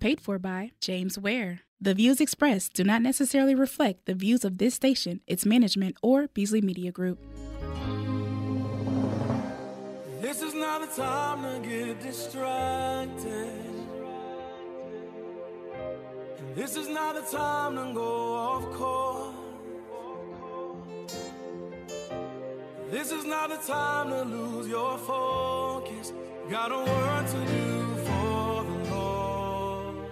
Paid for by James Ware. The views expressed do not necessarily reflect the views of this station, its management, or Beasley Media Group. This is not the time to get distracted. And this is not the time to go off course. This is not the time to lose your focus. Got a work to do.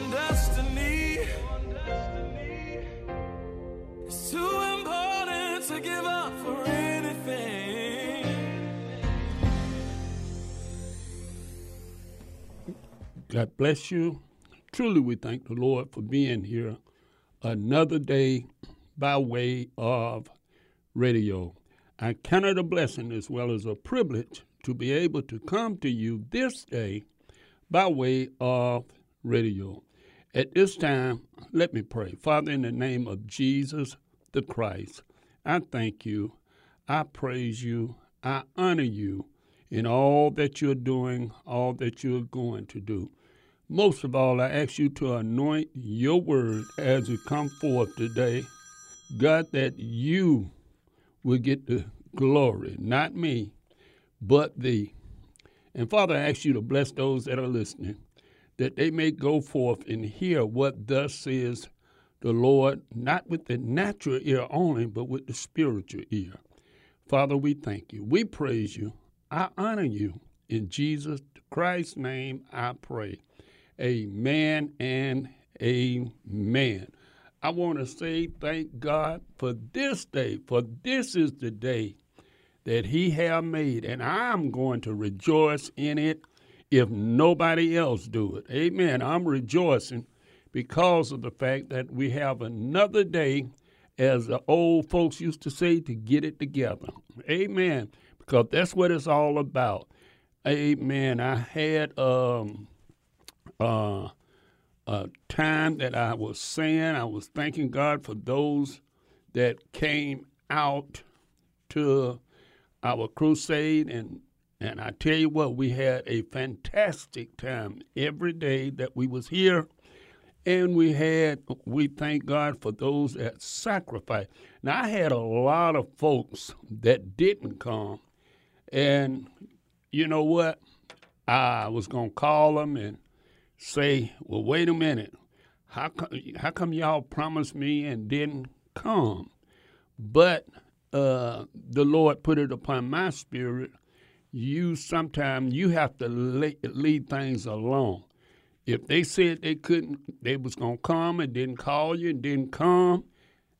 Destiny is too important to give up for anything. God bless you. Truly, we thank the Lord for being here another day by way of radio. I count it a blessing as well as a privilege to be able to come to you this day by way of radio. At this time, let me pray. Father, in the name of Jesus the Christ, I thank you, I praise you, I honor you in all that you're doing, all that you're going to do. Most of all, I ask you to anoint your word as it come forth today. God, that you will get the glory, not me, but thee. And Father, I ask you to bless those that are listening, that they may go forth and hear what thus says the Lord, not with the natural ear only, but with the spiritual ear. Father, we thank you. We praise you. I honor you. In Jesus Christ's name, I pray. Amen and amen. I want to say thank God for this day, for this is the day that He have made, and I'm going to rejoice in it if nobody else do it. Amen. I'm rejoicing because of the fact that we have another day, as the old folks used to say, to get it together. Amen. Because that's what it's all about. Amen. I had um uh a time that I was saying, I was thanking God for those that came out to our crusade and and I tell you what, we had a fantastic time every day that we was here. And we had, we thank God for those that sacrificed. Now, I had a lot of folks that didn't come. And you know what? I was going to call them and say, well, wait a minute. How come, how come y'all promised me and didn't come? But uh, the Lord put it upon my spirit. You sometimes you have to lead, things along. If they said they couldn't, they was gonna come and didn't call you and didn't come,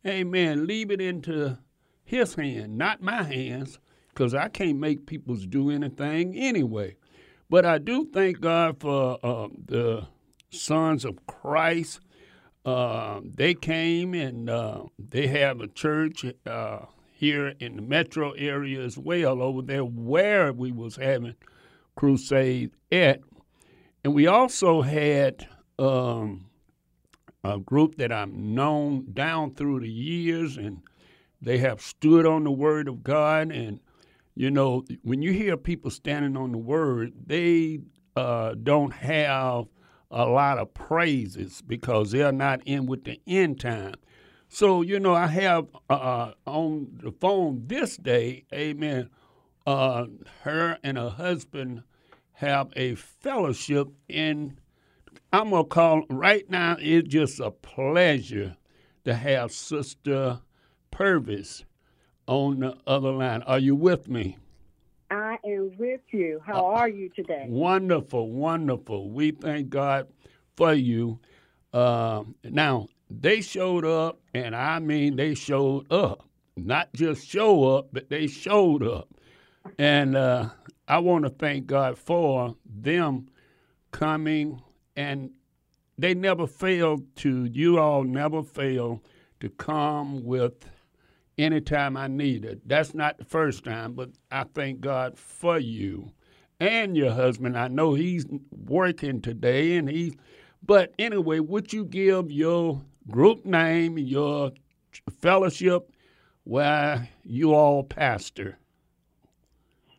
Amen. Leave it into His hand, not my hands, because I can't make people do anything anyway. But I do thank God for uh, the sons of Christ. Uh, they came and uh, they have a church uh, here in the metro area as well over there where we was having crusade at. And we also had um, a group that I've known down through the years, and they have stood on the word of God. And, you know, when you hear people standing on the word, they uh, don't have a lot of praises because they're not in with the end time. So, you know, I have uh, on the phone this day, amen, uh, her and her husband have a fellowship in, I'm going to call, right now, it's just a pleasure to have Sister Purvis on the other line. Are you with me? I am with you. How are you today? Wonderful, wonderful. We thank God for you. Uh, now, they showed up, and I mean, they showed up. Not just show up, but they showed up. And uh, I want to thank God for them coming and they never failed to. You all never fail to come with anytime I need it. That's not the first time, but I thank God for you and your husband. I know he's working today, and he's. But anyway, would you give your group name, your fellowship, where you all pastor?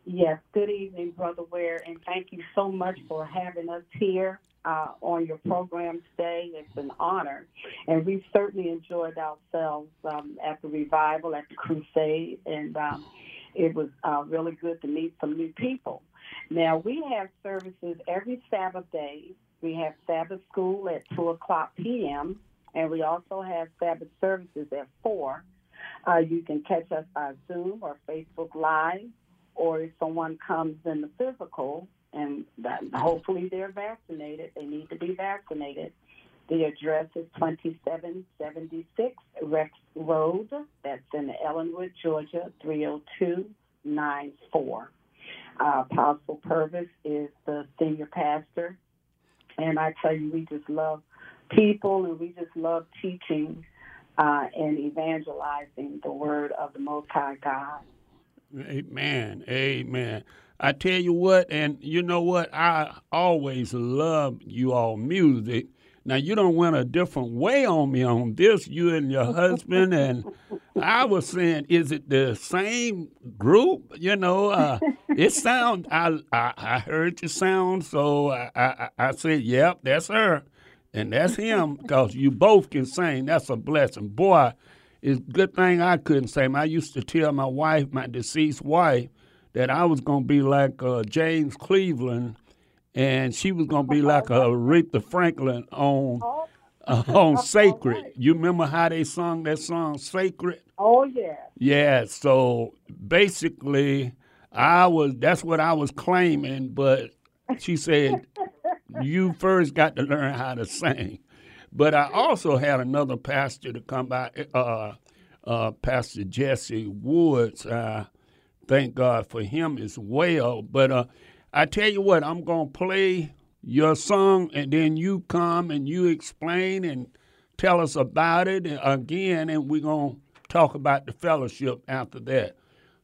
Yes, good evening, Brother Ware, and thank you so much for having us here uh, on your program today. It's an honor, and we've certainly enjoyed ourselves um, at the revival, at the crusade, and um, it was uh, really good to meet some new people. Now, we have services every Sabbath day. We have Sabbath school at 2 o'clock p.m., and we also have Sabbath services at 4. Uh, you can catch us by Zoom or Facebook Live or if someone comes in the physical and hopefully they're vaccinated, they need to be vaccinated. The address is 2776 Rex Road. That's in Ellenwood, Georgia, 30294. Uh, Apostle Purvis is the senior pastor. And I tell you, we just love people and we just love teaching uh, and evangelizing the word of the Most High God. Amen. Amen. I tell you what, and you know what? I always love you all music. Now you don't went a different way on me on this, you and your husband, and I was saying, is it the same group? You know, uh, it sound. I, I, I heard your sound, so I I, I said, yep, that's her, and that's him, because you both can sing. That's a blessing, boy. It's a good thing I couldn't sing. I used to tell my wife, my deceased wife, that I was going to be like uh, James Cleveland, and she was going to be like a Aretha Franklin on uh, on Sacred. Right. You remember how they sung that song, Sacred? Oh, yeah. Yeah. So basically, I was. That's what I was claiming, but she said you first got to learn how to sing. But I also had another pastor to come by, uh, uh, Pastor Jesse Woods. Uh, thank God for him as well. But uh, I tell you what, I'm going to play your song, and then you come and you explain and tell us about it again, and we're going to talk about the fellowship after that.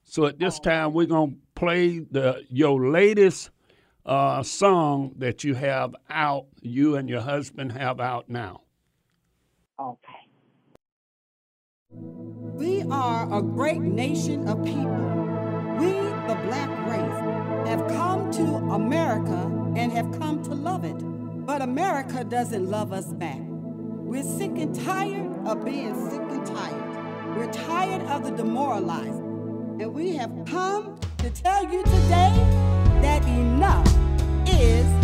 So at this time, we're going to play the your latest uh, song that you have out, you and your husband have out now. Okay. We are a great nation of people. We, the black race, have come to America and have come to love it. But America doesn't love us back. We're sick and tired of being sick and tired. We're tired of the demoralized. And we have come to tell you today that enough is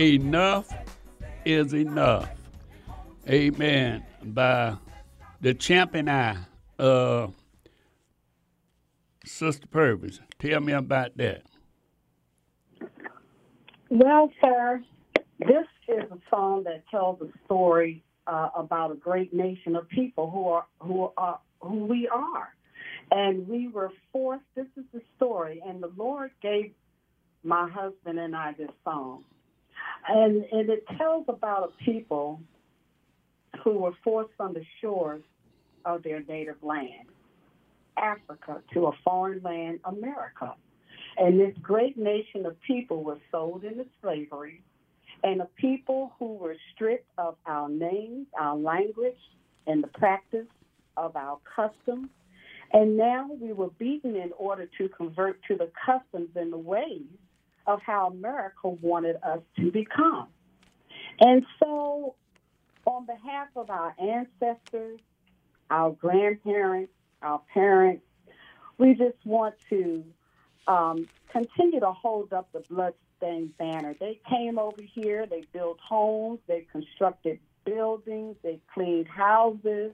enough is enough. Amen. By the champion I, uh, Sister Purvis. Tell me about that. Well, sir, this is a song that tells a story uh, about a great nation of people who are who are who we are, and we were forced. This is the story, and the Lord gave my husband and I this song, and and it tells about a people who were forced from the shores of their native land, Africa, to a foreign land, America. And this great nation of people was sold into slavery, and a people who were stripped of our names, our language, and the practice of our customs. And now we were beaten in order to convert to the customs and the ways of how America wanted us to become. And so, on behalf of our ancestors, our grandparents, our parents, we just want to um, continue to hold up the bloodstained banner. They came over here, they built homes, they constructed buildings, they cleaned houses,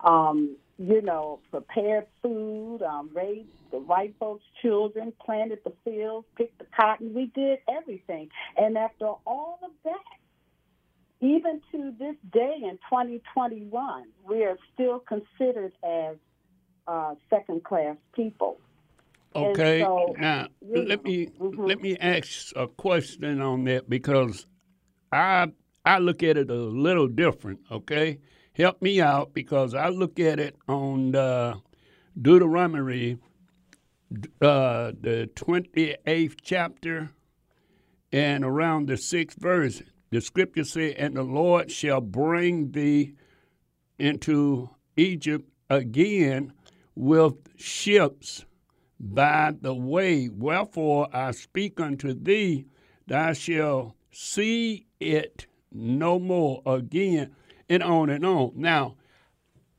um, you know, prepared food, um, raised the white folks' children, planted the fields, picked the cotton. We did everything. And after all of that, even to this day in 2021, we are still considered as uh, second class people. Okay. so, now you let me mhm. let me ask a question on that because I I look at it a little different. Okay, help me out because I look at it on uh, Deuteronomy, uh, the twenty eighth chapter, and around the sixth verse. The scripture says, "And the Lord shall bring thee into Egypt again with ships." by the way. Wherefore I speak unto thee, thou shalt see it no more again, and on and on. Now,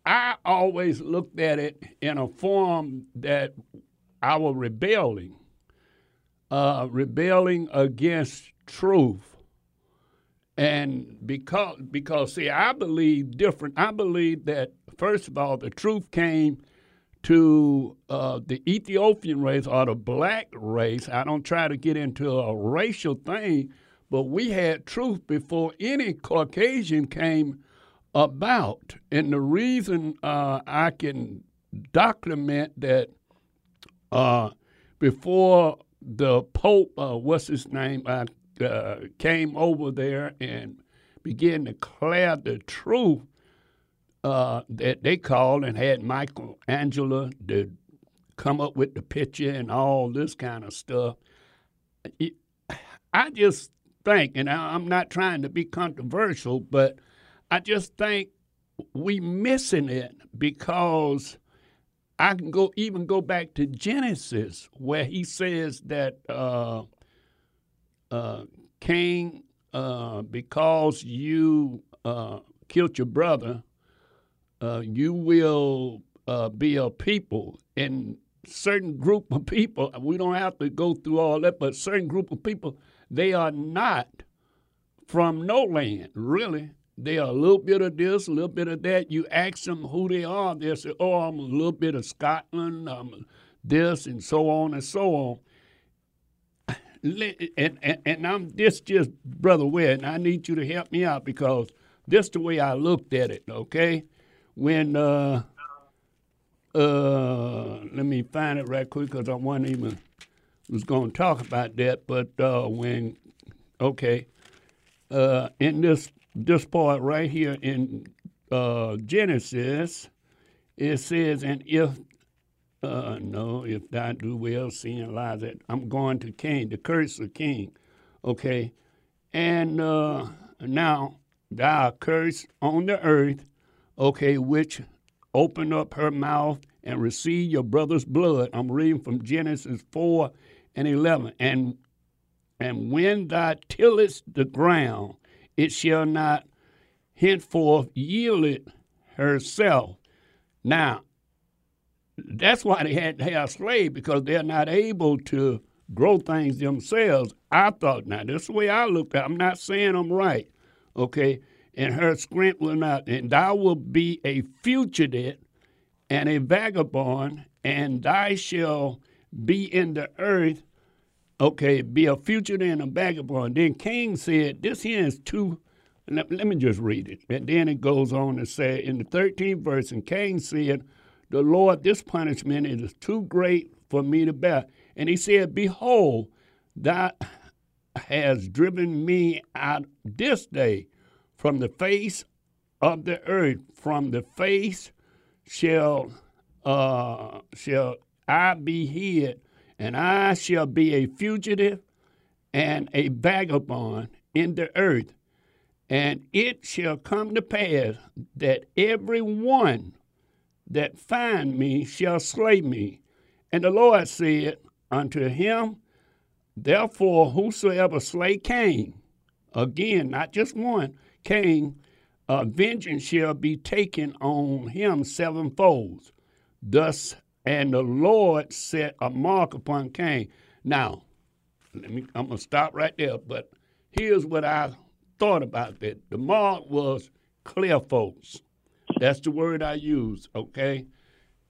I always looked at it in a form that was rebelling, uh, rebelling against truth. And because, because see, I believe different. I believe that first of all, the truth came to uh, the Ethiopian race or the black race. I don't try to get into a racial thing, but we had truth before any Caucasian came about. And the reason uh, I can document that uh, before the Pope, uh, what's his name, uh, uh, came over there and began to declare the truth uh, that they called and had Michelangelo to come up with the picture and all this kind of stuff. It- I just think, and I- I'm not trying to be controversial, but I just think we missing it because I can go even go back to Genesis where he says that uh, uh, Cain, uh, because you uh, killed your brother, uh, you will uh, be a people and certain group of people we don't have to go through all that but certain group of people they are not from no land really they are a little bit of this a little bit of that you ask them who they are they say oh i'm a little bit of scotland i'm this and so on and so on and, and, and I'm this just brother Wed, and I need you to help me out because this the way I looked at it. Okay, when uh uh let me find it right quick because I wasn't even was going to talk about that, but uh when okay uh in this this part right here in uh Genesis it says and if uh, no, if thou do well, seeing lies that I'm going to Cain, the curse of King. Okay. And uh, now thou curse on the earth, okay, which open up her mouth and receive your brother's blood. I'm reading from Genesis 4 and 11. And and when thou tillest the ground, it shall not henceforth yield it herself. Now, that's why they had to have slaves because they're not able to grow things themselves. I thought, now this is the way I looked at. it. I'm not saying I'm right, okay. And her strength will not, and thou will be a fugitive and a vagabond, and thou shall be in the earth. Okay, be a fugitive and a vagabond. Then King said, this here is too. Let, let me just read it. And then it goes on to say in the 13th verse, and Cain said, The Lord, this punishment is too great for me to bear. And he said, Behold, thou has driven me out this day from the face of the earth, from the face shall uh, shall I be hid, and I shall be a fugitive and a vagabond in the earth. And it shall come to pass that every one that find me shall slay me. And the Lord said unto him, Therefore, whosoever slay Cain, again, not just one, Cain, uh, vengeance shall be taken on him sevenfold. Thus, and the Lord set a mark upon Cain. Now, let me, I'm going to stop right there, but here's what I thought about that. The mark was clear, folks. That's the word I use, okay?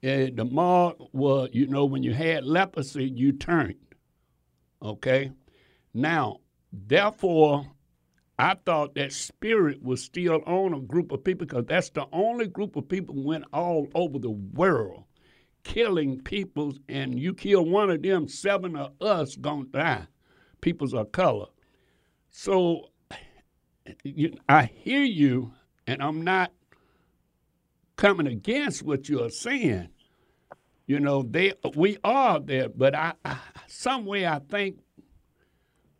And the mark was, you know, when you had leprosy, you turned, okay? Now, therefore, I thought that spirit was still on a group of people because that's the only group of people went all over the world killing people, and you kill one of them, seven of us gonna die. Peoples of color. So you, I hear you, and I'm not coming against what you are saying. You know, they we are there, but I, I some way I think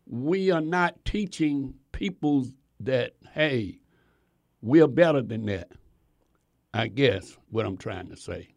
we are not teaching people that hey, we're better than that. I guess what I'm trying to say.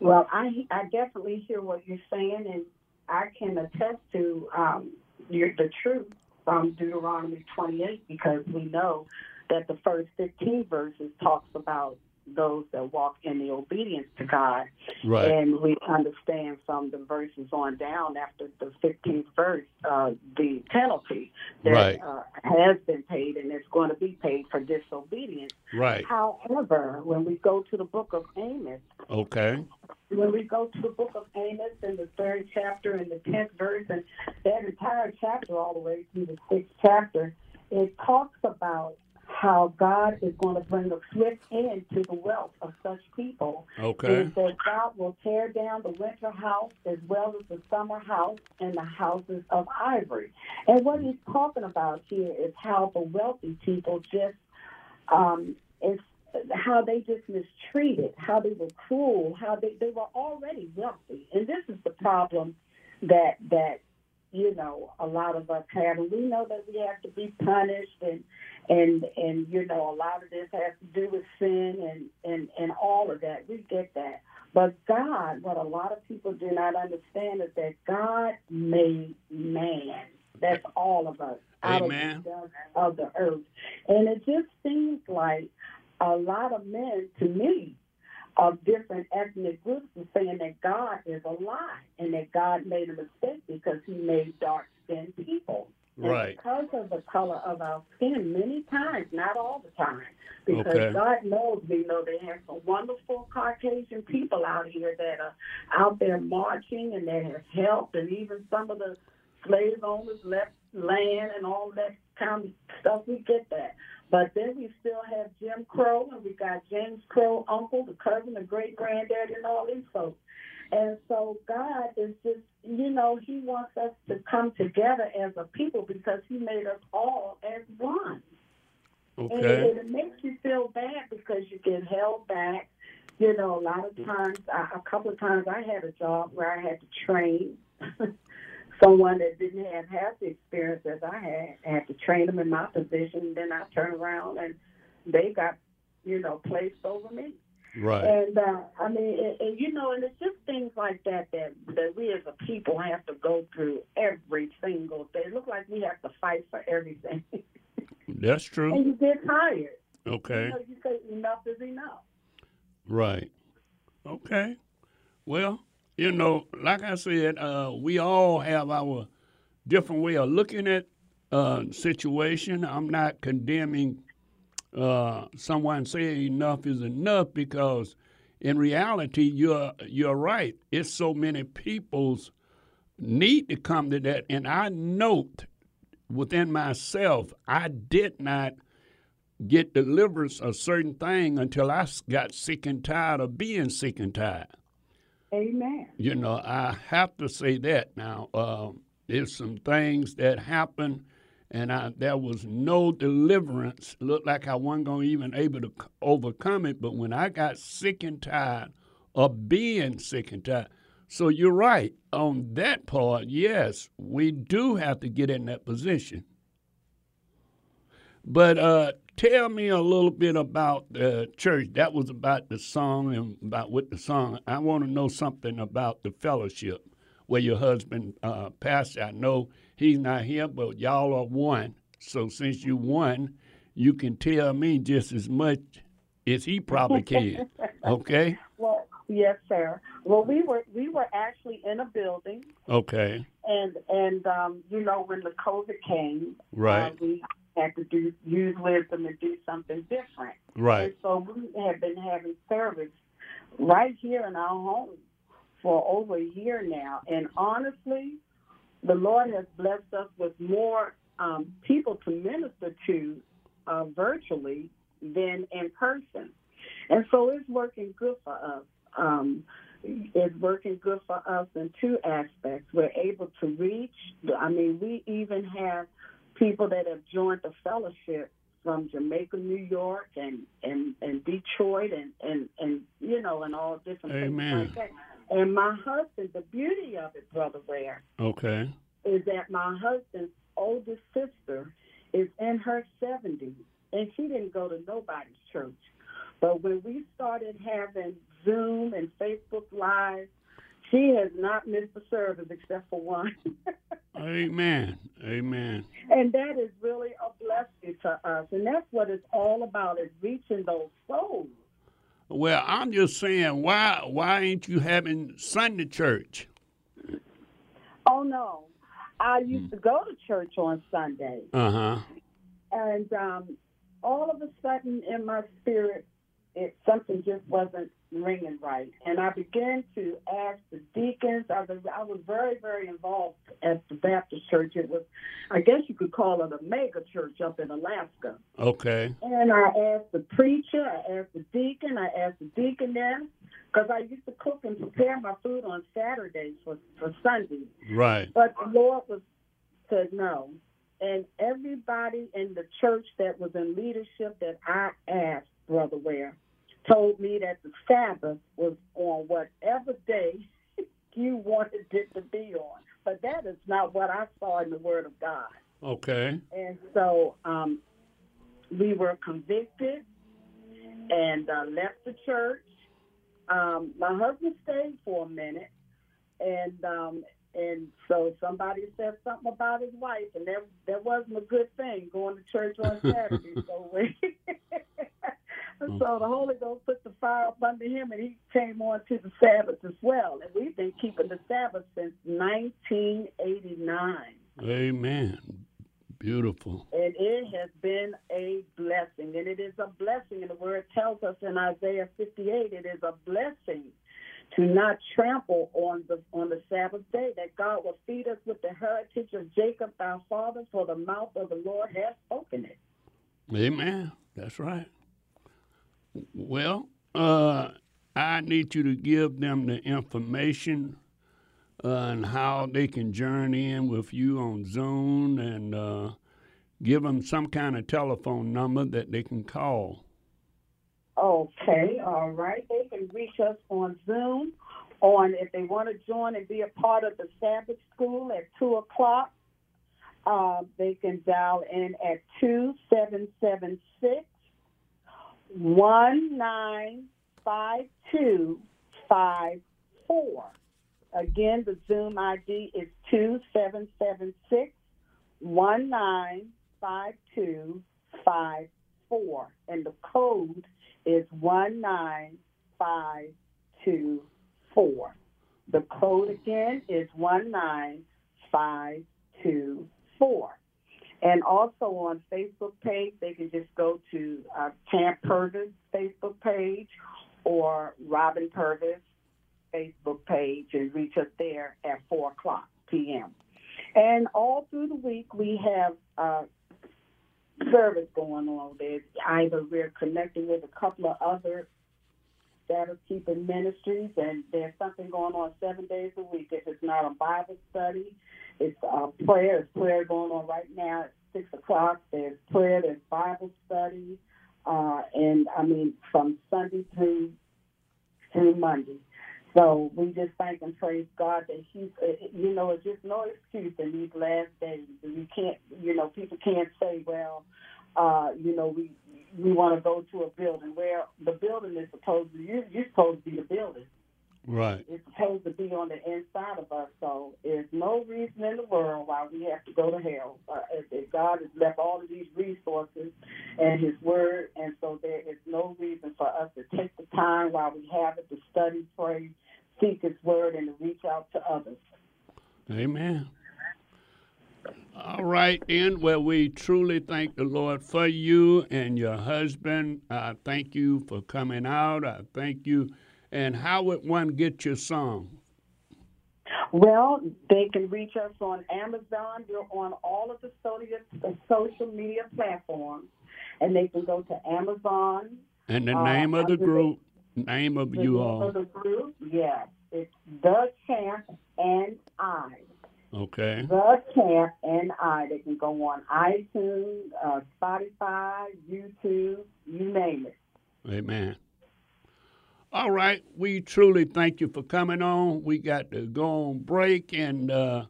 Well, I I definitely hear what you're saying, and I can attest to um, your, the truth from Deuteronomy 28 because we know that the first 15 verses talks about those that walk in the obedience to God. Right. And we understand from the verses on down after the 15th verse uh, the penalty that Right. uh, has been paid and is going to be paid for disobedience. Right. However, when we go to the book of Amos, Okay. when we go to the book of Amos in the third chapter and the tenth verse, and that entire chapter, all the way through the sixth chapter, it talks about how God is going to bring a swift end to the wealth of such people. Okay. And that God will tear down the winter house as well as the summer house and the houses of ivory. And what he's talking about here is how the wealthy people just um, it's how they just mistreated, how they were cruel, how they, they were already wealthy. And this is the problem that that you know a lot of us have, and we know that we have to be punished, and and and you know a lot of this has to do with sin and and and all of that. We get that, but God, what a lot of people do not understand is that God made man. That's all of us out Amen. of the of the earth, and it just seems like a lot of men, to me, of different ethnic groups are saying that God is a lie and that God made a mistake because he made dark skinned people. And Right. because of the color of our skin, many times, not all the time, because Okay. God knows we know they have some wonderful Caucasian people out here that are out there marching and that have helped, and even some of the slave owners left land and all that kind of stuff. We get that. But then we still have Jim Crow, and we got James Crow, uncle, the cousin, the great granddad, and all these folks. And so God is just, you know, He wants us to come together as a people because He made us all as one. And Okay. it, it makes you feel bad because you get held back. You know, a lot of mm. times, I, a couple of times, I had a job where I had to train someone that didn't have half the experience as I had. I had to train them in my position. Then I turn around and they got, you know, placed over me. Right. And uh, I mean, and, and you know, and it's just things like that that that we as a people have to go through every single day. It looks like we have to fight for everything, That's true. and you get tired. Okay. You know, you say enough is enough. Right. Okay. Well, you know, like I said, uh, we all have our different way of looking at uh, situation. I'm not condemning uh, someone saying enough is enough because in reality, you're you're right. It's so many people's need to come to that, and I note within myself, I did not get deliverance a certain thing until I got sick and tired of being sick and tired. Amen. You know, I have to say that now. Um, there's some things that happened, and I, there was no deliverance. Looked like I wasn't going to even able to overcome it. But when I got sick and tired of being sick and tired, so you're right on that part. Yes, we do have to get in that position. But uh, tell me a little bit about the church. That was about the song and about with the song. I want to know something about the fellowship where your husband uh, pastor. I know he's not here, but y'all are one. So since you won, you can tell me just as much as he probably can. Okay. Well, yes, sir. Well, we were we were actually in a building, Okay. and and um, you know when the COVID came, Right. uh, we had to do use wisdom and do something different. Right. And so we have been having service right here in our home for over a year now. And honestly, the Lord has blessed us with more um, people to minister to uh, virtually than in person. And so it's working good for us. Um, it's working good for us in two aspects. We're able to reach. I mean, we even have people that have joined the fellowship from Jamaica, New York, and and, and Detroit, and, and and you know, and all different Amen. things like that. And my husband, the beauty of it, brother Ware, Okay. is that my husband's oldest sister is in her 70s, and she didn't go to nobody's church. But when we started having Zoom and Facebook Live, she has not missed a service except for one. Amen. Amen. and that is really a blessing to us. And that's what it's all about, is reaching those souls. Well, I'm just saying, why why ain't you having Sunday church? Oh, no. I used to go to church on Sunday. Uh huh. and um, all of a sudden in my spirit, it something just wasn't ringing right, and I began to ask the deacons. I was I was very very involved at the Baptist church. It was, I guess you could call it a mega church up in Alaska. Okay. And I asked the preacher, I asked the deacon, I asked the deaconess, because I used to cook and prepare my food on Saturdays for for Sundays. Right. But the Lord was said no. And everybody in the church that was in leadership that I asked, Brother Ware, told me that the Sabbath was on whatever day you wanted it to be on. But that is not what I saw in the Word of God. Okay. And so um, we were convicted and uh, left the church. Um, my husband stayed for a minute, and um, and so somebody said something about his wife, and that that wasn't a good thing going to church on Saturday. so we, Mm. so the Holy Ghost put the fire up under him, and he came on to the Sabbath as well. And we've been keeping the Sabbath since 1989. Amen. Beautiful. And it has been a blessing. And it is a blessing. And the word tells us in Isaiah 58, it is a blessing to not trample on the on the Sabbath day, that God will feed us with the heritage of Jacob our father, for the mouth of the Lord has spoken it. Amen. That's right. Well, uh, I need you to give them the information uh, and how they can join in with you on Zoom and uh, give them some kind of telephone number that they can call. Okay, all right. They can reach us on Zoom on if they want to join and be a part of the Sabbath school at two o'clock. Uh, they can dial in at two seven seven six one nine five two five four. Again, the Zoom ID is two seven seven six one nine five two five four, and the code is one nine five two four. The code again is 19524. And also on Facebook page, they can just go to uh, Camp Purvis Facebook page or Robin Purvis Facebook page and reach us there at 4 o'clock p.m. And all through the week, we have uh, service going on. There's either we're connecting with a couple of other Sabbath keeping ministries, and there's something going on seven days a week. If it's not a Bible study, it's uh, prayer. It's prayer going on right now at six o'clock. There's prayer. There's Bible study, uh, and I mean from Sunday through through Monday. So we just thank and praise God that He's, uh, you know, it's just no excuse in these last days. We can't, you know, people can't say, well, uh, you know, we we want to go to a building where the building is supposed to you you're supposed to be the building. Right. It's supposed to be on the inside of us. So there's no reason in the world why we have to go to hell. Uh, if, if God has left all of these resources and His Word, and so there is no reason for us to take the time while we have it to study, pray, seek His Word, and to reach out to others. Amen. All right, then. Well, we truly thank the Lord for you and your husband. I thank you for coming out. I thank you. And how would one get your song? Well, they can reach us on Amazon. We're on all of the social media platforms, and they can go to Amazon. And the Uh, name of the group, name of The you name all. of the group, yes, it's The Champ and I. Okay. The Camp and I. They can go on iTunes, uh, Spotify, YouTube, you name it. Amen. All right. We truly thank you for coming on. We got to go on break, and uh,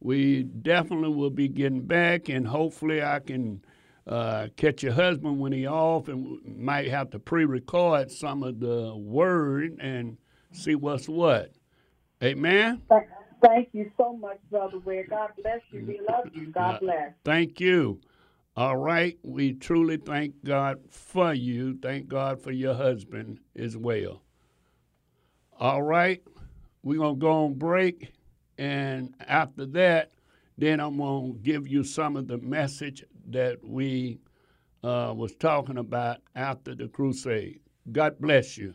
we definitely will be getting back, and hopefully I can uh, catch your husband when he off, and might have to pre-record some of the word and see what's what. Amen. Th- Thank you so much, Brother Ware. God bless you. We love you. God bless. Thank you. All right. We truly thank God for you. Thank God for your husband as well. All right. We're going to go on break. And after that, then I'm going to give you some of the message that we uh, was talking about after the crusade. God bless you.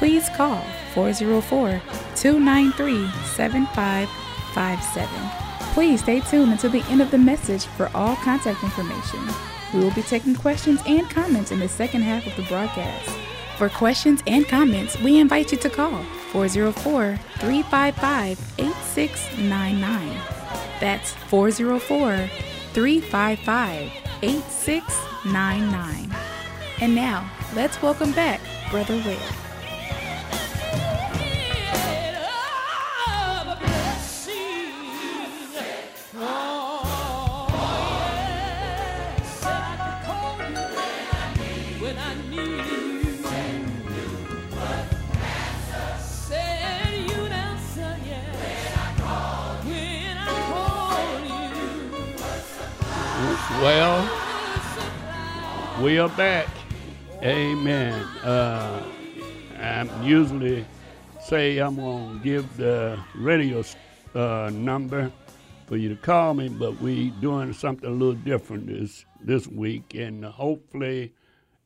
please call 404 293 7557. Please stay tuned until the end of the message for all contact information. We will be taking questions and comments in the second half of the broadcast. For questions and comments, we invite you to call 404 355 8699. That's 404 355 8699. And now, let's welcome back Brother Ware. Well, we are back. Amen. Uh, I'm usually say I'm gonna give the radio uh, number for you to call me, but we doing something a little different this this week, and hopefully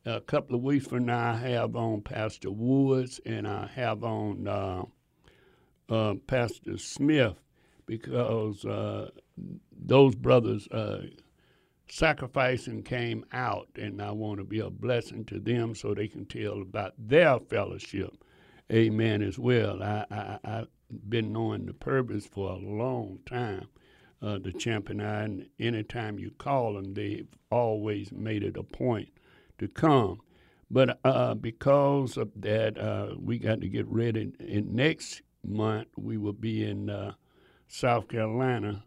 a couple of weeks from now I have on Pastor Woods and I have on uh, uh, Pastor Smith because uh, those brothers uh, sacrificing came out, and I want to be a blessing to them so they can tell about their fellowship. Amen. As well, I, I I've been knowing the purpose for a long time. Uh, the champ and I, and anytime you call them, they've always made it a point to come. But uh, because of that, uh, we got to get ready. And next month, we will be in uh, South Carolina,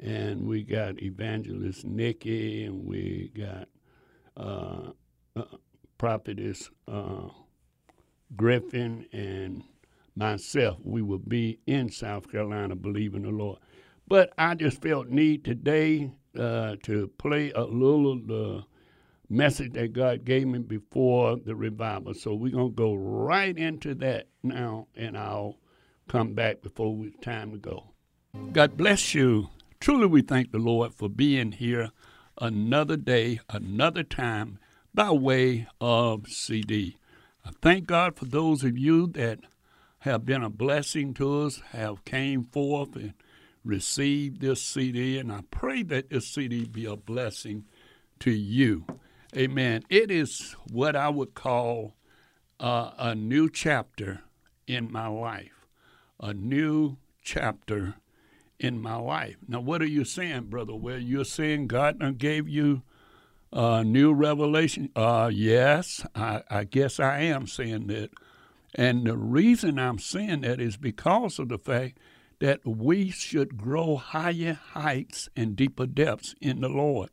and we got Evangelist Nikki, and we got uh, uh, Prophetess uh, Griffin, and myself. We will be in South Carolina, believing the Lord. But I just felt need today uh, to play a little of the message that God gave me before the revival. So we're gonna go right into that now, and I'll come back before it's time to go. God bless you. Truly, we thank the Lord for being here another day, another time by way of CD. I thank God for those of you that have been a blessing to us, have came forth and received this CD, and I pray that this CD be a blessing to you. Amen. It is what I would call uh, a new chapter in my life. A new chapter in my life. Now, what are you saying, brother? Well, you're saying God gave you a new revelation. Uh, yes, I, I guess I am saying that. And the reason I'm saying that is because of the fact that we should grow higher heights and deeper depths in the Lord.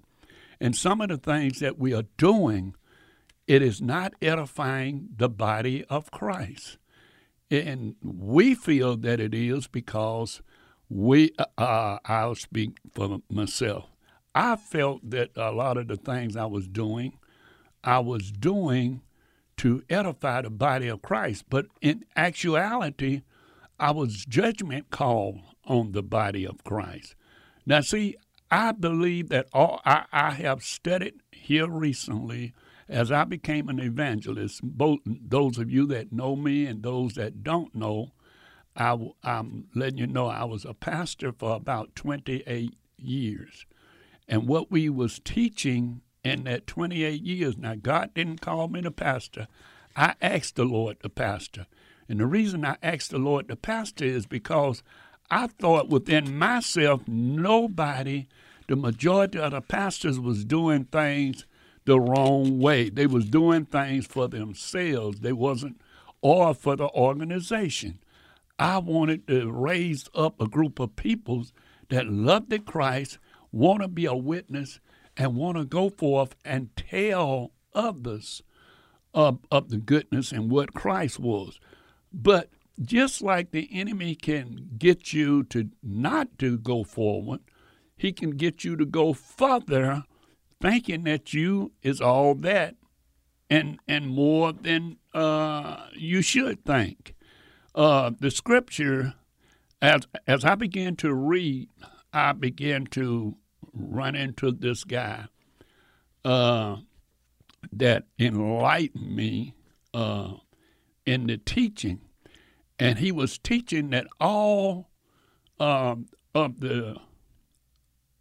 And some of the things that we are doing, it is not edifying the body of Christ. And we feel that it is because we, uh, I'll speak for myself. I felt that a lot of the things I was doing, I was doing to edify the body of Christ. But in actuality, I was judgment call on the body of Christ. Now, see, I believe that all I, I have studied here recently as I became an evangelist. Both those of you that know me and those that don't know, I, I'm letting you know I was a pastor for about 28 years, and what we was teaching in that 28 years. Now, God didn't call me the pastor. I asked the Lord the pastor. And the reason I asked the Lord the pastor is because I thought within myself, nobody, the majority of the pastors was doing things the wrong way. They was doing things for themselves. They wasn't or for the organization. I wanted to raise up a group of people that loved the Christ, want to be a witness, and want to go forth and tell others of, of the goodness and what Christ was. But just like the enemy can get you to not to go forward, he can get you to go further thinking that you is all that and and more than uh, you should think. Uh, the scripture, as as I began to read, I began to run into this guy uh, that enlightened me uh, in the teaching, and he was teaching that all um, of the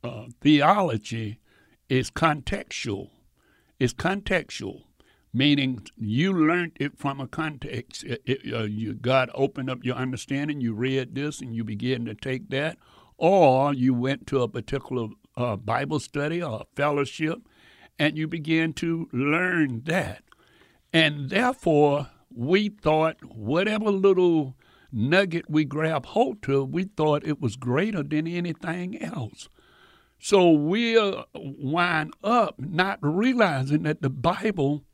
uh, theology is contextual. It's contextual, meaning you learned it from a context. It, it, uh, you, God opened up your understanding. You read this, and you began to take that, or you went to a particular uh, Bible study or fellowship, and you began to learn that. And therefore, we thought whatever little nugget we grabbed hold to, we thought it was greater than anything else. So we wind up not realizing that the Bible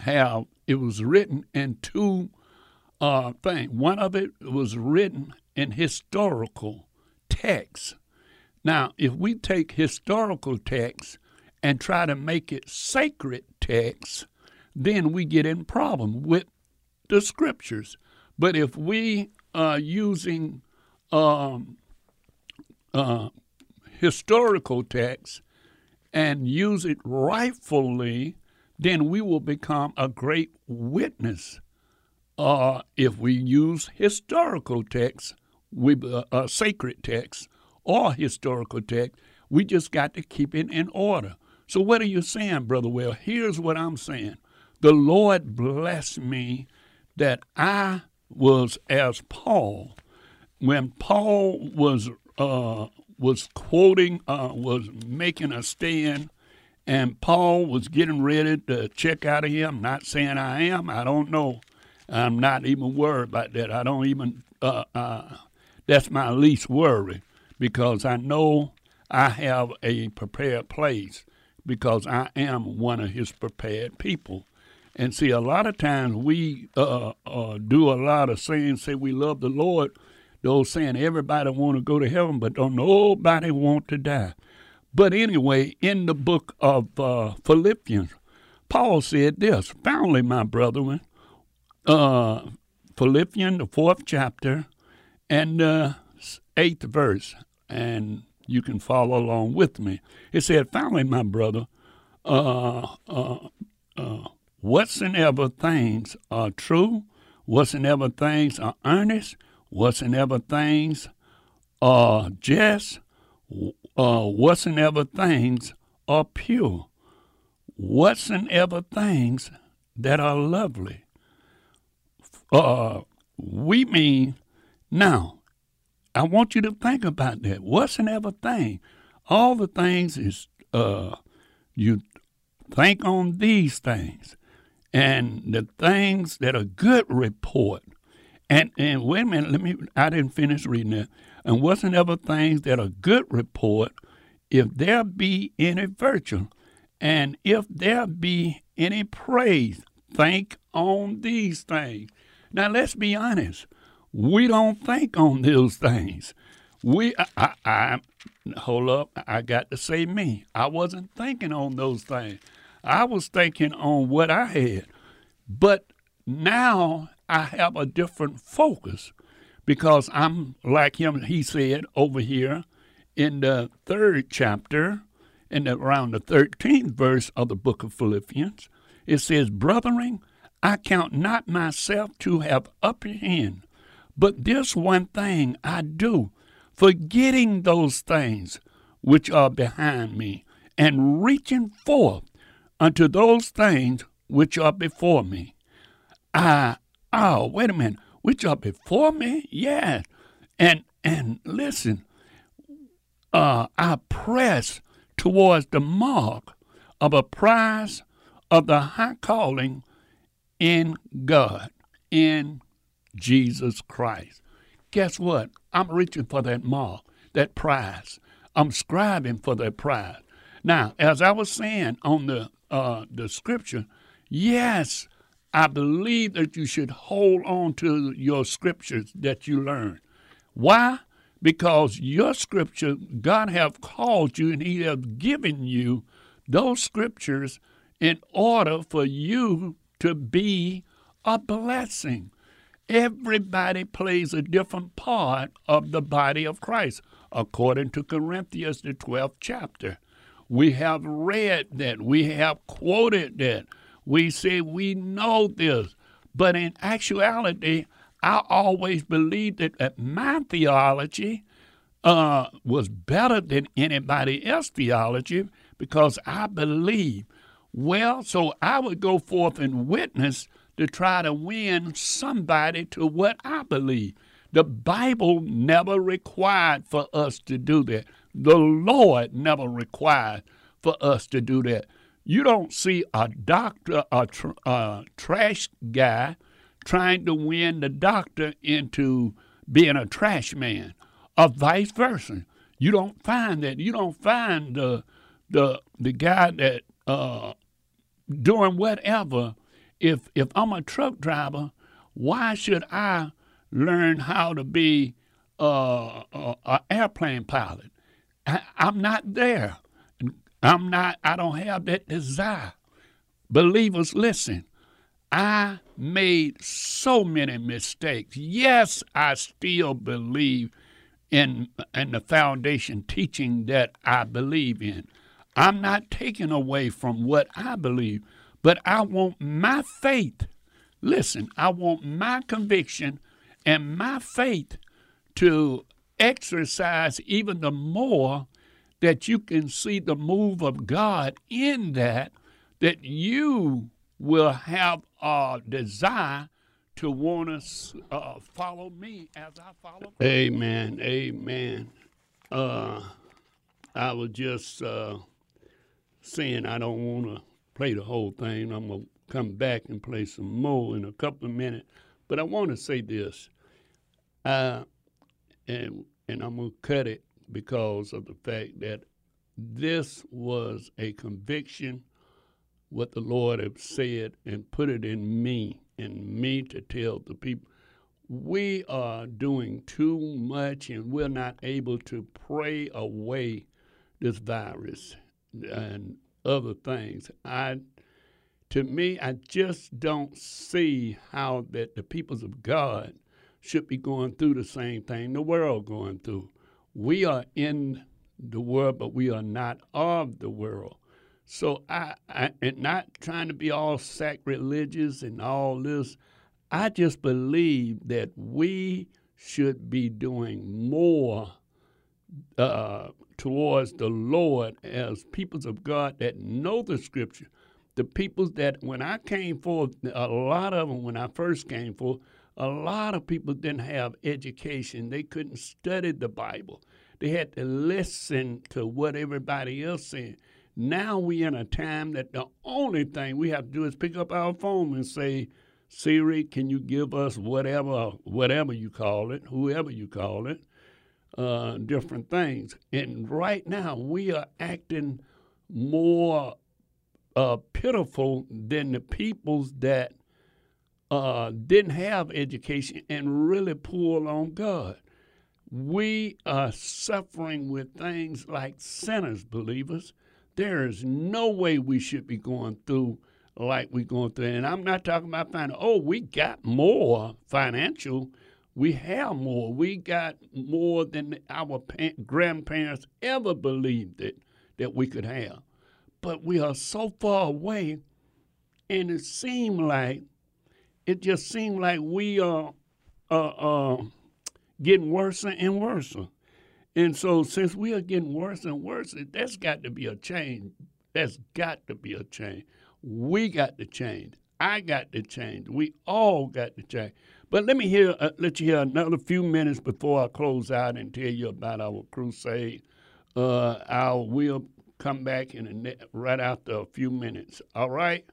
have it was written in two uh, things. One of it was written in historical texts. Now, if we take historical texts and try to make it sacred texts, then we get in problem with the scriptures. But if we are using um, uh, historical texts and use it rightfully, then we will become a great witness. Uh, if we use historical texts, we, uh, uh, sacred texts, or historical text, we just got to keep it in order. So, what are you saying, Brother Ware? Here's what I'm saying The Lord blessed me that I was as Paul. When Paul was uh, was quoting, uh, was making a stand And Paul was getting ready to check out of him. Not saying I am. I don't know. I'm not even worried about that. I don't even. Uh, uh, that's my least worry because I know I have a prepared place because I am one of His prepared people. And see, a lot of times we uh, uh, do a lot of saying, say we love the Lord. Those saying everybody want to go to heaven, but don't nobody want to die. But anyway, in the book of uh, Philippians, Paul said this, finally, my brethren, uh, Philippians, the fourth chapter, and the eighth verse, and you can follow along with me. It said, finally, my brother, uh, uh, uh, whatsoever things are true, whatsoever things are earnest, whatsoever things are just, uh, whatsoever things are pure, whatsoever things that are lovely. Uh, we mean now. I want you to think about that. Whatsoever thing, all the things is uh, you think on these things, and the things that are good report. And and wait a minute, let me. I didn't finish reading that. And whatsoever things that are good report, if there be any virtue, and if there be any praise, think on these things. Now let's be honest. We don't think on those things. We, I, I, I, hold up, I got to say me. I wasn't thinking on those things. I was thinking on what I had. But now I have a different focus because I'm like him, he said over here in the third chapter, in the, around the 13th verse of the book of Philippians. It says, Brethren, I count not myself to have hand but this one thing I do, forgetting those things which are behind me, and reaching forth unto those things which are before me. I oh, wait a minute, which are before me? Yes. And and listen, uh, I press towards the mark of a prize of the high calling in God, in Jesus Christ. Guess what? I'm reaching for that mark, that prize. I'm striving for that prize. Now, as I was saying on the uh, the scripture, yes, I believe that you should hold on to your scriptures that you learn. Why? Because your scripture, God have called you and He have given you those scriptures in order for you to be a blessing. Everybody plays a different part of the body of Christ, according to Corinthians, the 12th chapter. We have read that, we have quoted that, we say we know this, but in actuality, I always believed that, that my theology uh, was better than anybody else's theology because I believe. Well, so I would go forth and witness to try to win somebody to what I believe. The Bible never required for us to do that. The Lord never required for us to do that. You don't see a doctor, a, tr- a trash guy, trying to win the doctor into being a trash man, or vice versa. You don't find that. You don't find the the the guy that uh, doing whatever if if I'm a truck driver, why should I learn how to be uh, an airplane pilot? I, I'm not there. I'm not. I don't have that desire. Believers, listen. I made so many mistakes. Yes, I still believe in in the foundation teaching that I believe in. I'm not taking away from what I believe, but I want my faith, listen, I want my conviction and my faith to exercise even the more that you can see the move of God in that, that you will have a desire to want to uh, follow me as I follow. Amen. Amen. Uh, I was just uh, saying I don't want to play the whole thing. I'm to come back and play some more in a couple of minutes. But I want to say this. Uh, and, and I'm to cut it because of the fact that this was a conviction, what the Lord had said, and put it in me, in me to tell the people. We are doing too much and we're not able to pray away this virus and other things. I to me, I just don't see how that the peoples of God should be going through the same thing the world going through. We are in the world, but we are not of the world. So I, I and not trying to be all sacrilegious and all this. I just believe that we should be doing more uh, towards the Lord as peoples of God that know the Scripture. The peoples that when I came forth, a lot of them when I first came forth, a lot of people didn't have education. They couldn't study the Bible. They had to listen to what everybody else said. Now we're in a time that the only thing we have to do is pick up our phone and say, Siri, can you give us whatever, whatever you call it, whoever you call it, uh, different things. And right now we are acting more uh, pitiful than the peoples that uh, didn't have education and really pull on God. We are suffering with things like sinners, believers. There is no way we should be going through like we're going through. And I'm not talking about finding, oh, we got more financial. We have more. We got more than our pa- grandparents ever believed it that we could have. But we are so far away, and it seemed like, it just seemed like we are uh, uh, getting worse and worse. And so, since we are getting worse and worse, that's got to be a change. That's got to be a change. We got to change. I got to change. We all got to change. But let me hear, uh, let you hear another few minutes before I close out and tell you about our crusade. Uh, I will come back in ne- right after a few minutes. All right?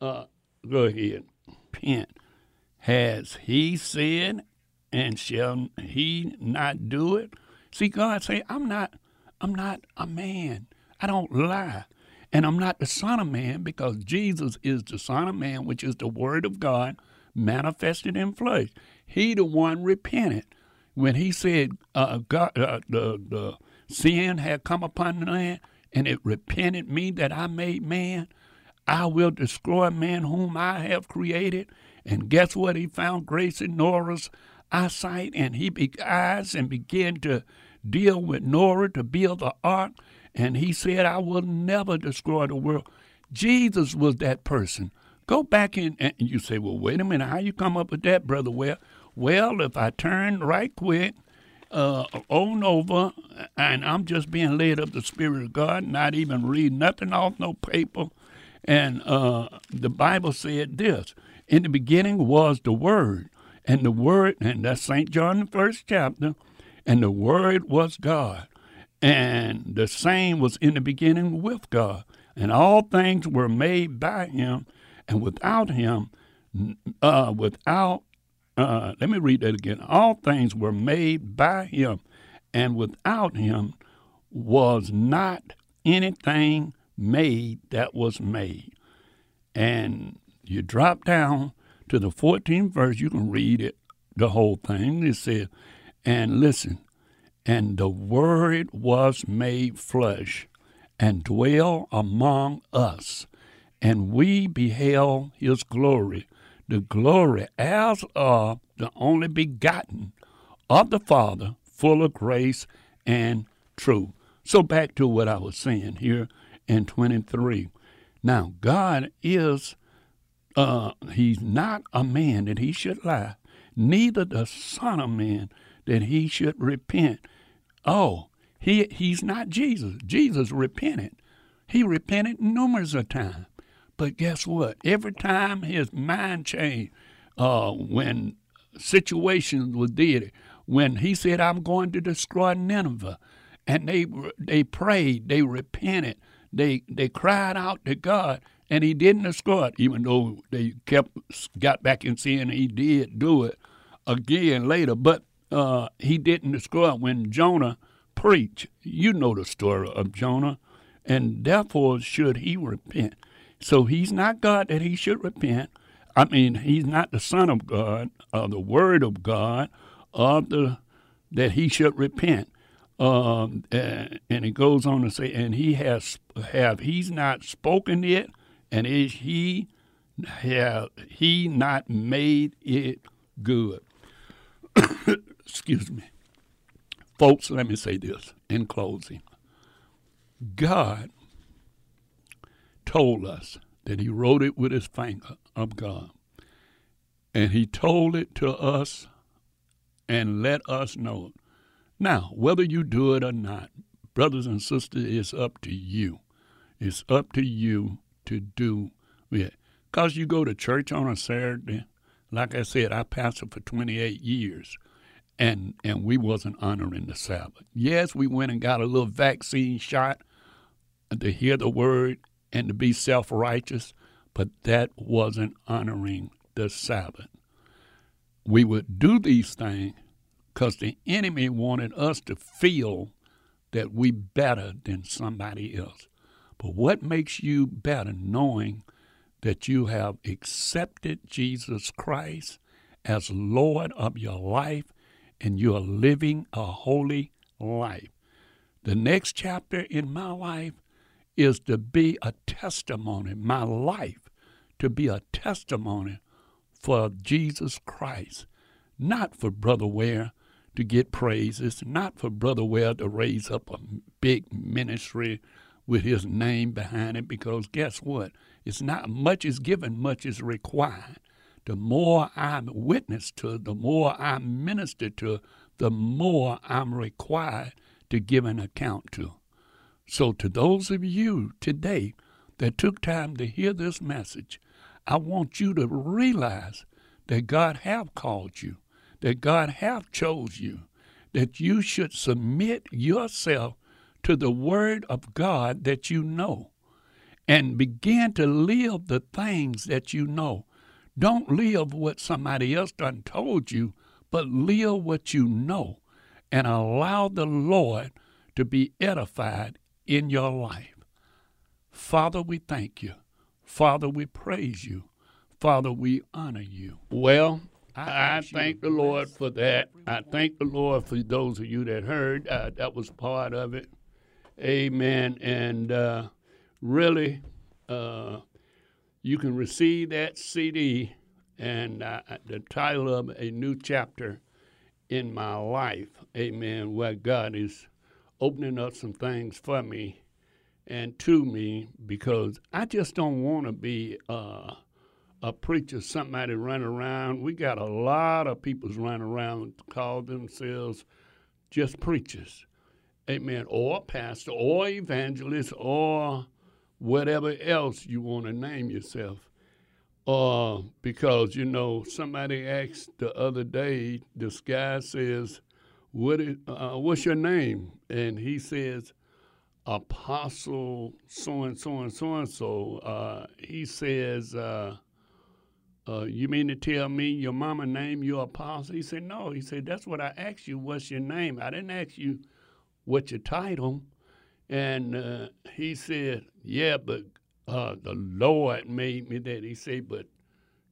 Uh, go ahead. Pent. Has he said, and shall he not do it? See, God say, I'm not, I'm not a man. I don't lie. And I'm not the Son of Man because Jesus is the Son of Man, which is the Word of God manifested in flesh. He the one repented when he said uh, God, uh, the the sin had come upon the land, and it repented me that I made man. I will destroy man whom I have created. And guess what? He found grace in Noah's eyesight, and he eyes and began to deal with Noah to build the ark. And he said, I will never destroy the world. Jesus was that person. Go back in, and you say, well, wait a minute, how you come up with that, brother? Well, well, if I turn right quick, uh, on over, and I'm just being led of the Spirit of God, not even read nothing off no paper. And uh, the Bible said this: In the beginning was the Word, and the Word, and that's Saint John the first chapter, and the Word was God, and the same was in the beginning with God, and all things were made by Him, and without Him, uh, without uh, let me read that again. All things were made by him, and without him was not anything made that was made. And you drop down to the 14th verse, you can read it, the whole thing. It says, and listen, and the Word was made flesh and dwell among us, and we beheld his glory the glory as of the only begotten of the Father, full of grace and truth. So back to what I was saying here in 23. Now, God is, uh, he's not a man that he should lie, neither the Son of Man that he should repent. Oh, he, he's not Jesus. Jesus repented. He repented numerous of times. But guess what? Every time his mind changed, uh, when situations were did, when he said, "I'm going to destroy Nineveh," and they they prayed, they repented, they they cried out to God, and He didn't escort, even though they kept got back in sin. He did do it again later. But uh, He didn't escort when Jonah preached. You know the story of Jonah, and therefore should he repent. So He's not God that He should repent. I mean, He's not the Son of God, or the Word of God, of the that He should repent. Um, and, and it goes on to say, and he has have he's not spoken it, and is he have he not made it good? Excuse me, folks. Let me say this in closing. God told us that He wrote it with His finger of God, and He told it to us, and let us know it. Now, whether you do it or not, brothers and sisters, it's up to you. It's up to you to do it. Because you go to church on a Saturday, like I said, I pastored for 28 years, and, and we wasn't honoring the Sabbath. Yes, we went and got a little vaccine shot to hear the word and to be self-righteous, but that wasn't honoring the Sabbath. We would do these things because the enemy wanted us to feel that we better than somebody else. But what makes you better knowing that you have accepted Jesus Christ as Lord of your life and you are living a holy life? The next chapter in my life is to be a testimony, my life to be a testimony for Jesus Christ, not for Brother Ware, to get praise. It's not for Brother Ware to raise up a big ministry with his name behind it because guess what? It's not much is given, much is required. The more I'm witness to, the more I minister to, the more I'm required to give an account to. So, to those of you today that took time to hear this message, I want you to realize that God have called you that God have chose you, that you should submit yourself to the word of God that you know and begin to live the things that you know. Don't live what somebody else done told you, but live what you know and allow the Lord to be edified in your life. Father, we thank you. Father, we praise you. Father, we honor you. Well, I, I thank the Lord for that. I thank the Lord for those of you that heard. Uh, that was part of it. Amen. And uh, really, uh, you can receive that CD and uh, the title of a new chapter in my life. Amen. Where God is opening up some things for me and to me because I just don't want to be uh, a preacher, somebody run around. We got a lot of people run around call themselves just preachers. Amen. Or pastor or evangelist or whatever else you want to name yourself. Uh, because, you know, somebody asked the other day, this guy says, what is, uh, what's your name? And he says, Apostle so and so and so and so. Uh, he says, uh, uh, you mean to tell me your mama named you apostle? He said, no. He said, that's what I asked you. What's your name? I didn't ask you what's your title. And uh, he said, yeah, but uh, the Lord made me that. He said, but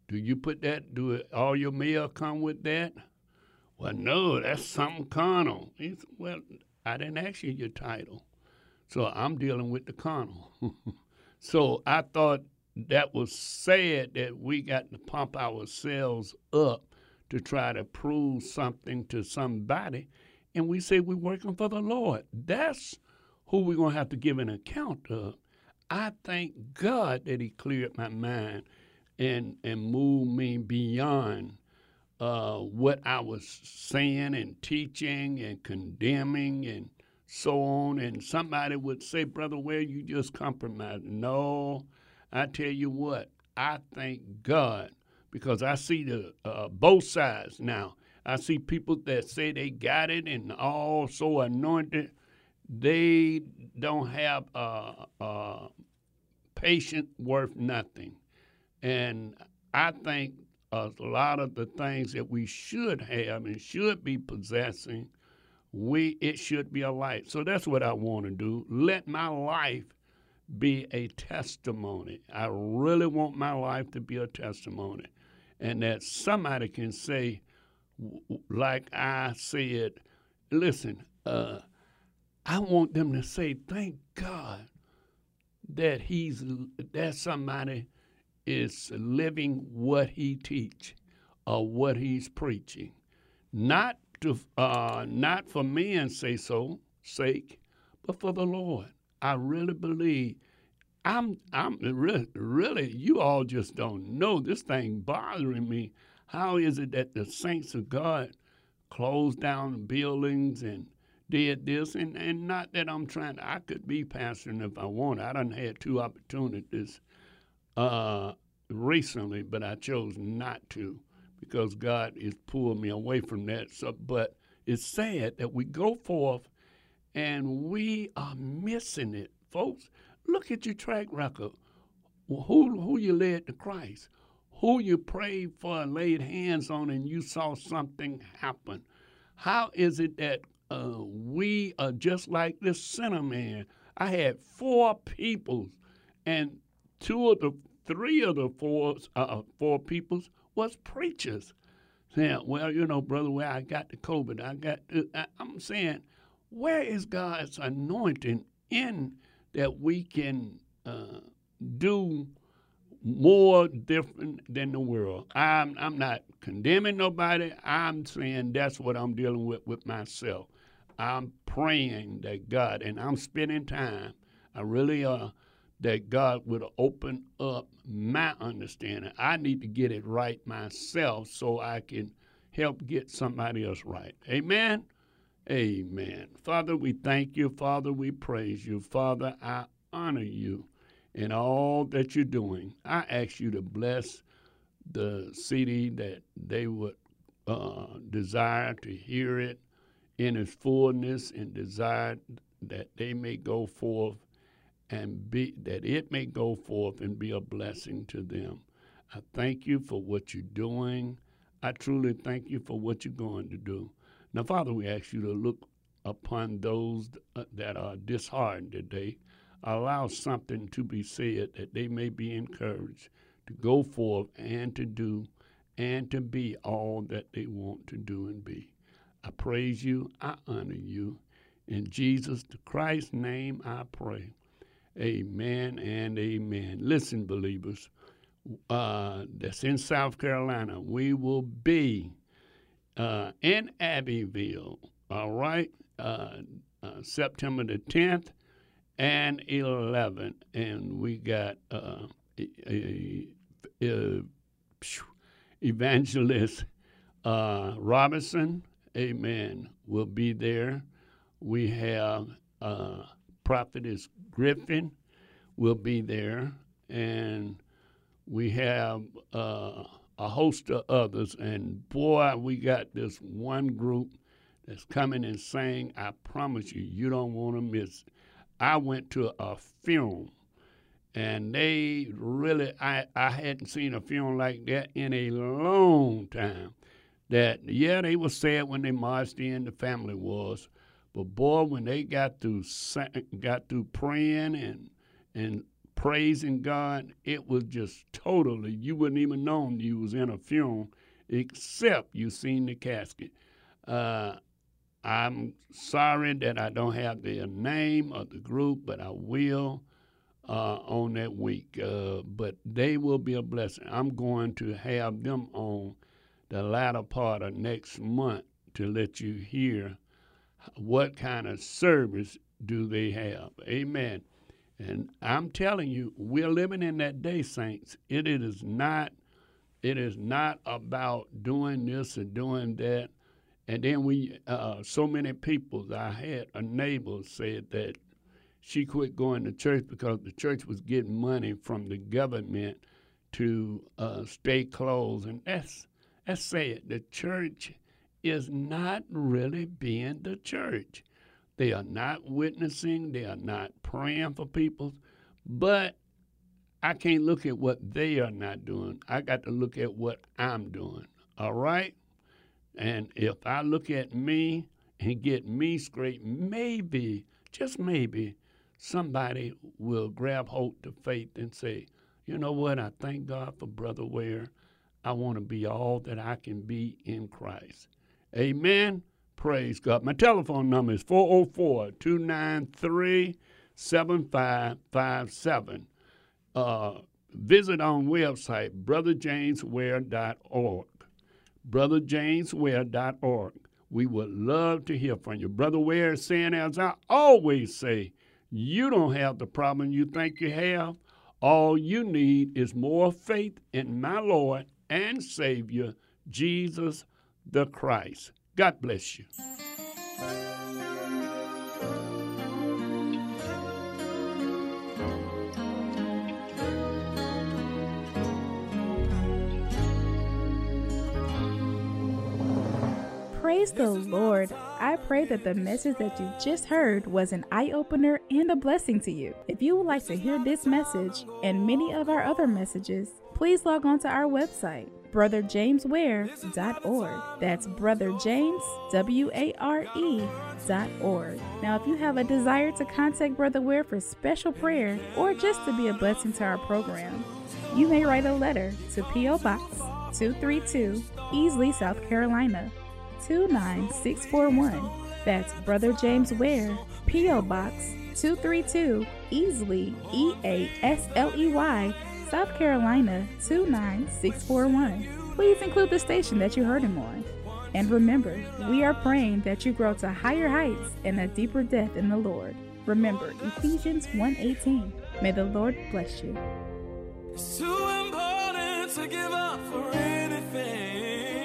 do you put that, do it, all your mail come with that? Well, no, that's something carnal. He said, well, I didn't ask you your title. So I'm dealing with the carnal. so I thought that was sad that we got to pump ourselves up to try to prove something to somebody, and we say we're working for the Lord. That's who we're going to have to give an account of. I thank God that He cleared my mind and, and moved me beyond uh, what I was saying and teaching and condemning and so on. And somebody would say, Brother, Ware you just compromised. No, I tell you what, I thank God because I see the uh, uh, both sides now. I see people that say they got it and all so anointed. they don't have a, a patient worth nothing. And I think a lot of the things that we should have and should be possessing, we it should be a light. So that's what I want to do. Let my life be a testimony. I really want my life to be a testimony, and that somebody can say, like I said, listen. Uh, I want them to say, "Thank God that he's that somebody is living what he teach or what he's preaching, not to uh, not for men's say so sake, but for the Lord. I really believe. I'm I'm really really you all just don't know this thing bothering me. How is it that the saints of God closed down buildings and did this, and, and not that I'm trying. To, I could be pastoring if I wanted. I done had two opportunities uh, recently, but I chose not to because God is pulling me away from that. So, but it's sad that we go forth and we are missing it, folks. Look at your track record. Who who you led to Christ? Who you prayed for and laid hands on, and you saw something happen? How is it that uh, we are just like this sinner man. I had four people, and two of the three of the four uh, four peoples was preachers. Saying, well, you know, brother, Ware I got the COVID, I got. The, I, I'm saying, where is God's anointing in that we can uh, do more different than the world? I'm I'm not condemning nobody. I'm saying that's what I'm dealing with with myself. I'm praying that God, and I'm spending time, I really are, that God would open up my understanding. I need to get it right myself so I can help get somebody else right. Amen? Amen. Father, we thank you. Father, we praise you. Father, I honor you in all that you're doing. I ask you to bless the city that they would uh, desire to hear it in its fullness and desire that they may go forth and be that it may go forth and be a blessing to them. I thank you for what you're doing. I truly thank you for what you're going to do. Now, Father, we ask you to look upon those uh, that are disheartened today. Allow something to be said that they may be encouraged to go forth and to do and to be all that they want to do and be. I praise you. I honor you. In Jesus Christ's name I pray. Amen and amen. Listen, believers, uh, that's in South Carolina. We will be uh, in Abbeville, all right, uh, uh September the 10th and 11th. And we got a, a, a, evangelist uh, Robinson amen, will be there. We have uh, Prophetess Griffin will be there, and we have uh, a host of others. And boy, we got this one group that's coming and saying, I promise you, you don't want to miss. I went to a film and they really I, I hadn't seen a film like that in a long time that yeah they were sad when they marched in the family was but boy when they got through got through praying and and praising god it was just totally you wouldn't even known you was in a funeral except you seen the casket uh, i'm sorry that i don't have the name of the group but i will uh, on that week uh, but they will be a blessing i'm going to have them on the latter part of next month to let you hear what kind of service do they have. Amen. And I'm telling you, we're living in that day, saints. It, it is not it is not about doing this and doing that. And then we, uh, so many people, I had a neighbor said that she quit going to church because the church was getting money from the government to uh, stay closed. And that's say it, the church is not really being the church. They are not witnessing, they are not praying for people, but I can't look at what they are not doing. I got to look at what I'm doing. All right? And if I look at me and get me straight, maybe, just maybe, somebody will grab hold to faith and say, you know what? I thank God for Brother Ware. I want to be all that I can be in Christ. Amen. Praise God. My telephone number is 404 293 7557. Uh, visit on website brotherjamesware.org. Brotherjamesware.org. We would love to hear from you. Brother Ware is saying, as I always say, you don't have the problem you think you have. All you need is more faith in my Lord and Savior, Jesus the Christ. God bless you. Praise the Lord. I pray that the message that you just heard was an eye opener and a blessing to you. If you would like to hear this message and many of our other messages, please log on to our website, brotherjamesware.org. That's Brother James, W A R E dot org. Now, if you have a desire to contact Brother Ware for special prayer or just to be a blessing to our program, you may write a letter to P.O. Box 232, Easley, South Carolina 29641. That's Brother James Ware, P.O. Box 232, Easley, E A S L E Y, South Carolina 29641. Please include the station that you heard him on. And remember, we are praying that you grow to higher heights and a deeper depth in the Lord. Remember Ephesians 1:18. May the Lord bless you. It's too important to give up for anything.